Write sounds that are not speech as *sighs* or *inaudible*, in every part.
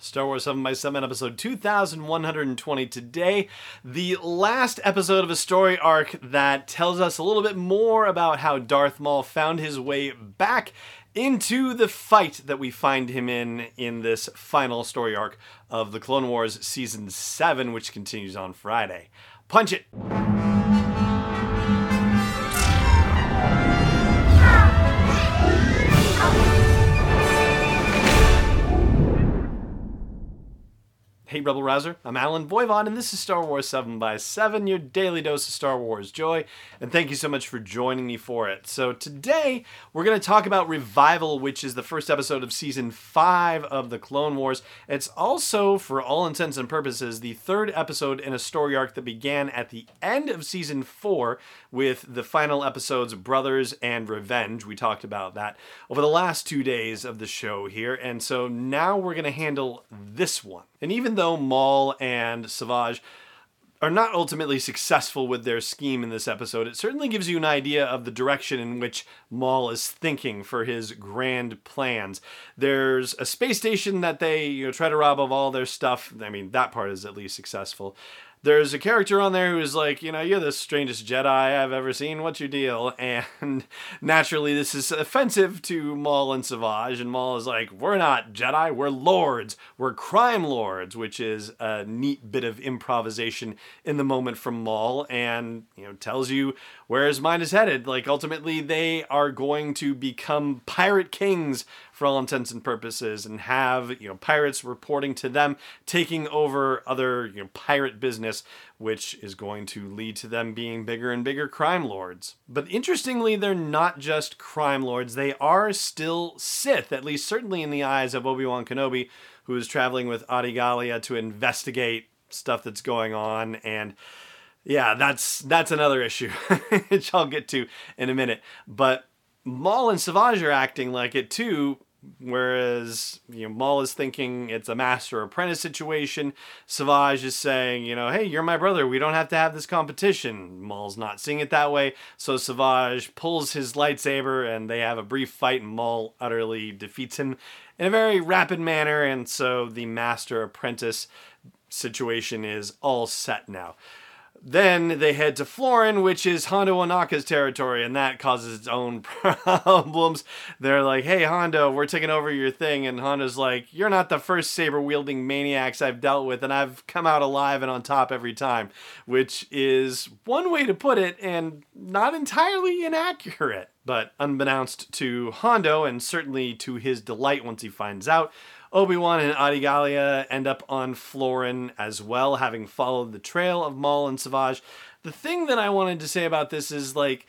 Star Wars 7 by 7 episode 2120 today. The last episode of a story arc that tells us a little bit more about how Darth Maul found his way back into the fight that we find him in in this final story arc of the Clone Wars season 7 which continues on Friday. Punch it. Hey Rebel Rouser, I'm Allen Voivod, and this is Star Wars 7 by 7 your daily dose of Star Wars joy, and thank you so much for joining me for it. So today, we're going to talk about Revival, which is the first episode of Season 5 of the Clone Wars. It's also, for all intents and purposes, the third episode in a story arc that began at the end of Season 4 with the final episodes Brothers and Revenge. We talked about that over the last two days of the show here, and so now we're going to handle this one. And even though Maul and Savage are not ultimately successful with their scheme in this episode, it certainly gives you an idea of the direction in which Maul is thinking for his grand plans. There's a space station that they you know try to rob of all their stuff. I mean, that part is at least successful there's a character on there who's like, you know, you're the strangest Jedi I've ever seen. What's your deal? *laughs* And naturally, this is offensive to Maul and Savage. And Maul is like, we're not Jedi, we're lords. We're crime lords, which is a neat bit of improvisation in the moment from Maul and, you know, tells you where mine is headed. Like, ultimately, they are going to become pirate kings for all intents and purposes and have, you know, pirates reporting to them, taking over other, you know, pirate business, which is going to lead to them being bigger and bigger crime lords. But interestingly, they're not just crime lords, they are still Sith, at least certainly in the eyes of Obi-Wan Kenobi, who is traveling with Adi Gallia to investigate stuff that's going on and yeah, that's that's another issue, *laughs* which I'll get to in a minute. But Maul and Savage are acting like it too, whereas you know Maul is thinking it's a master apprentice situation. Savage is saying, you know, hey, you're my brother. We don't have to have this competition. Maul's not seeing it that way, so Savage pulls his lightsaber and they have a brief fight, and Maul utterly defeats him in a very rapid manner, and so the master apprentice situation is all set now. Then they head to Florrum, which is Hondo Ohnaka's territory, and that causes its own *laughs* problems. They're like, hey, Hondo, we're taking over your thing. And Hondo's like, you're not the first saber wielding maniacs I've dealt with, and I've come out alive and on top every time, which is one way to put it, and not entirely inaccurate. But unbeknownst to Hondo, and certainly to his delight once he finds out, Obi-Wan and Adi Gallia end up on Florrum as well, having followed the trail of Maul and Savage. The thing that I wanted to say about this is like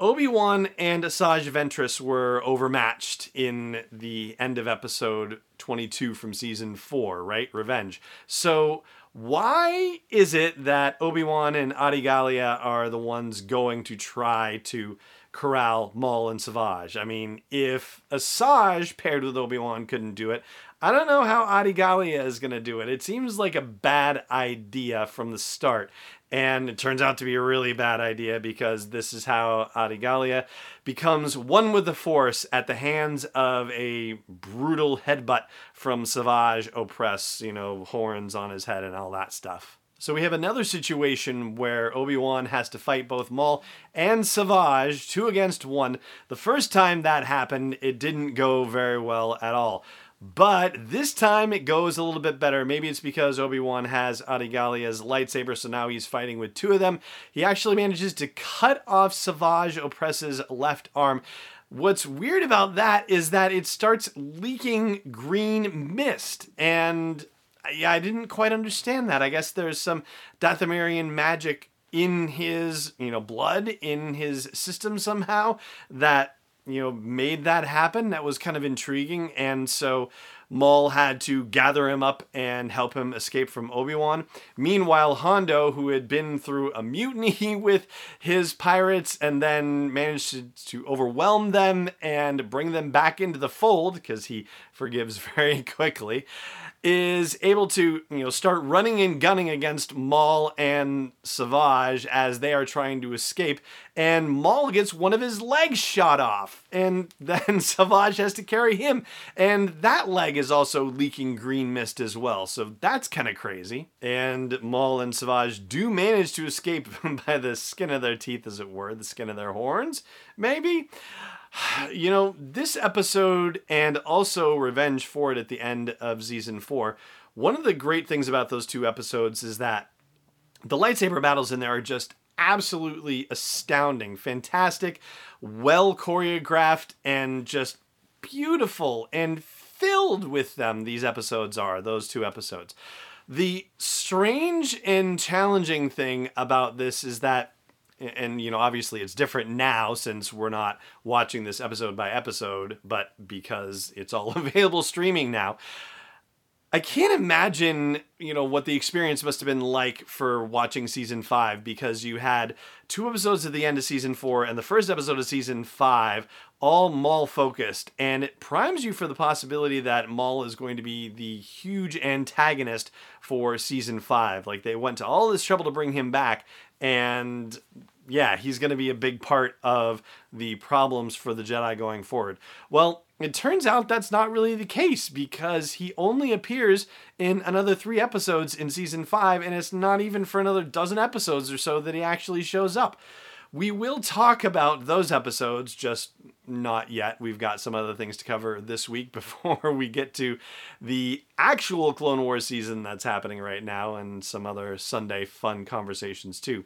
Obi-Wan and Asajj Ventress were overmatched in the end of episode 22 from season 4, right? Revenge. So why is it that Obi-Wan and Adi Gallia are the ones going to try to corral Maul and Savage? I mean, if Asajj paired with Obi-Wan couldn't do it, I don't know how Adi Gallia is going to do it. It seems like a bad idea from the start. And it turns out to be a really bad idea because this is how Adi Gallia becomes one with the Force at the hands of a brutal headbutt from Savage Opress, you know, horns on his head and all that stuff. So we have another situation where Obi-Wan has to fight both Maul and Savage, two against one. The first time that happened, it didn't go very well at all. But this time it goes a little bit better. Maybe it's because Obi-Wan has Adi Gallia's lightsaber, so now he's fighting with two of them. He actually manages to cut off Savage Opress's left arm. What's weird about that is that it starts leaking green mist, and yeah, I didn't quite understand that. I guess there's some Dathomirian magic in his, you know, blood in his system somehow that you know made that happen that was kind of intriguing and so Maul had to gather him up and help him escape from Obi Wan. Meanwhile, Hondo, who had been through a mutiny *laughs* with his pirates and then managed to, to overwhelm them and bring them back into the fold because he forgives *laughs* very quickly is able to you know start running and gunning against Maul and Savage as they are trying to escape, and Maul gets one of his legs shot off, and *laughs* then Savage has to carry him, and that leg is also leaking green mist as well. So that's kind of crazy. And Maul and Savage do manage to escape *laughs* by the skin of their teeth, as it were, the skin of their horns, maybe. *sighs* You know, this episode and also Revenge for it at the end of season four, one of the great things about those two episodes is that the lightsaber battles in there are just absolutely astounding, fantastic, well choreographed, and just beautiful and filled with them. These episodes are, those two episodes. The strange and challenging thing about this is that and you know obviously it's different now since we're not watching this episode by episode but because it's all *laughs* available streaming now i can't imagine you know what the experience must have been like for watching season 5 because you had two episodes at the end of season 4 and the first episode of season 5 all Maul focused and it primes you for the possibility that Maul is going to be the huge antagonist for season 5 like they went to all this trouble to bring him back and yeah, he's going to be a big part of the problems for the Jedi going forward. Well, it turns out that's not really the case because he only appears in another three episodes in season five, and it's not even for another dozen episodes or so that he actually shows up. We will talk about those episodes, just not yet. We've got some other things to cover this week *laughs* before we get to the actual Clone Wars season that's happening right now and some other Sunday fun conversations too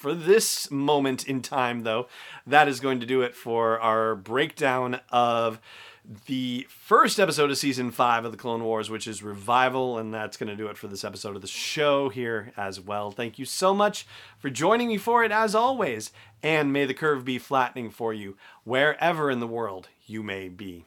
for this moment in time, though, that is going to do it for our breakdown of the first episode of season five of the Clone Wars, which is Revival, and that's going to do it for this episode of the show here as well. Thank you so much for joining me for it, as always, and may the curve be flattening for you wherever in the world you may be.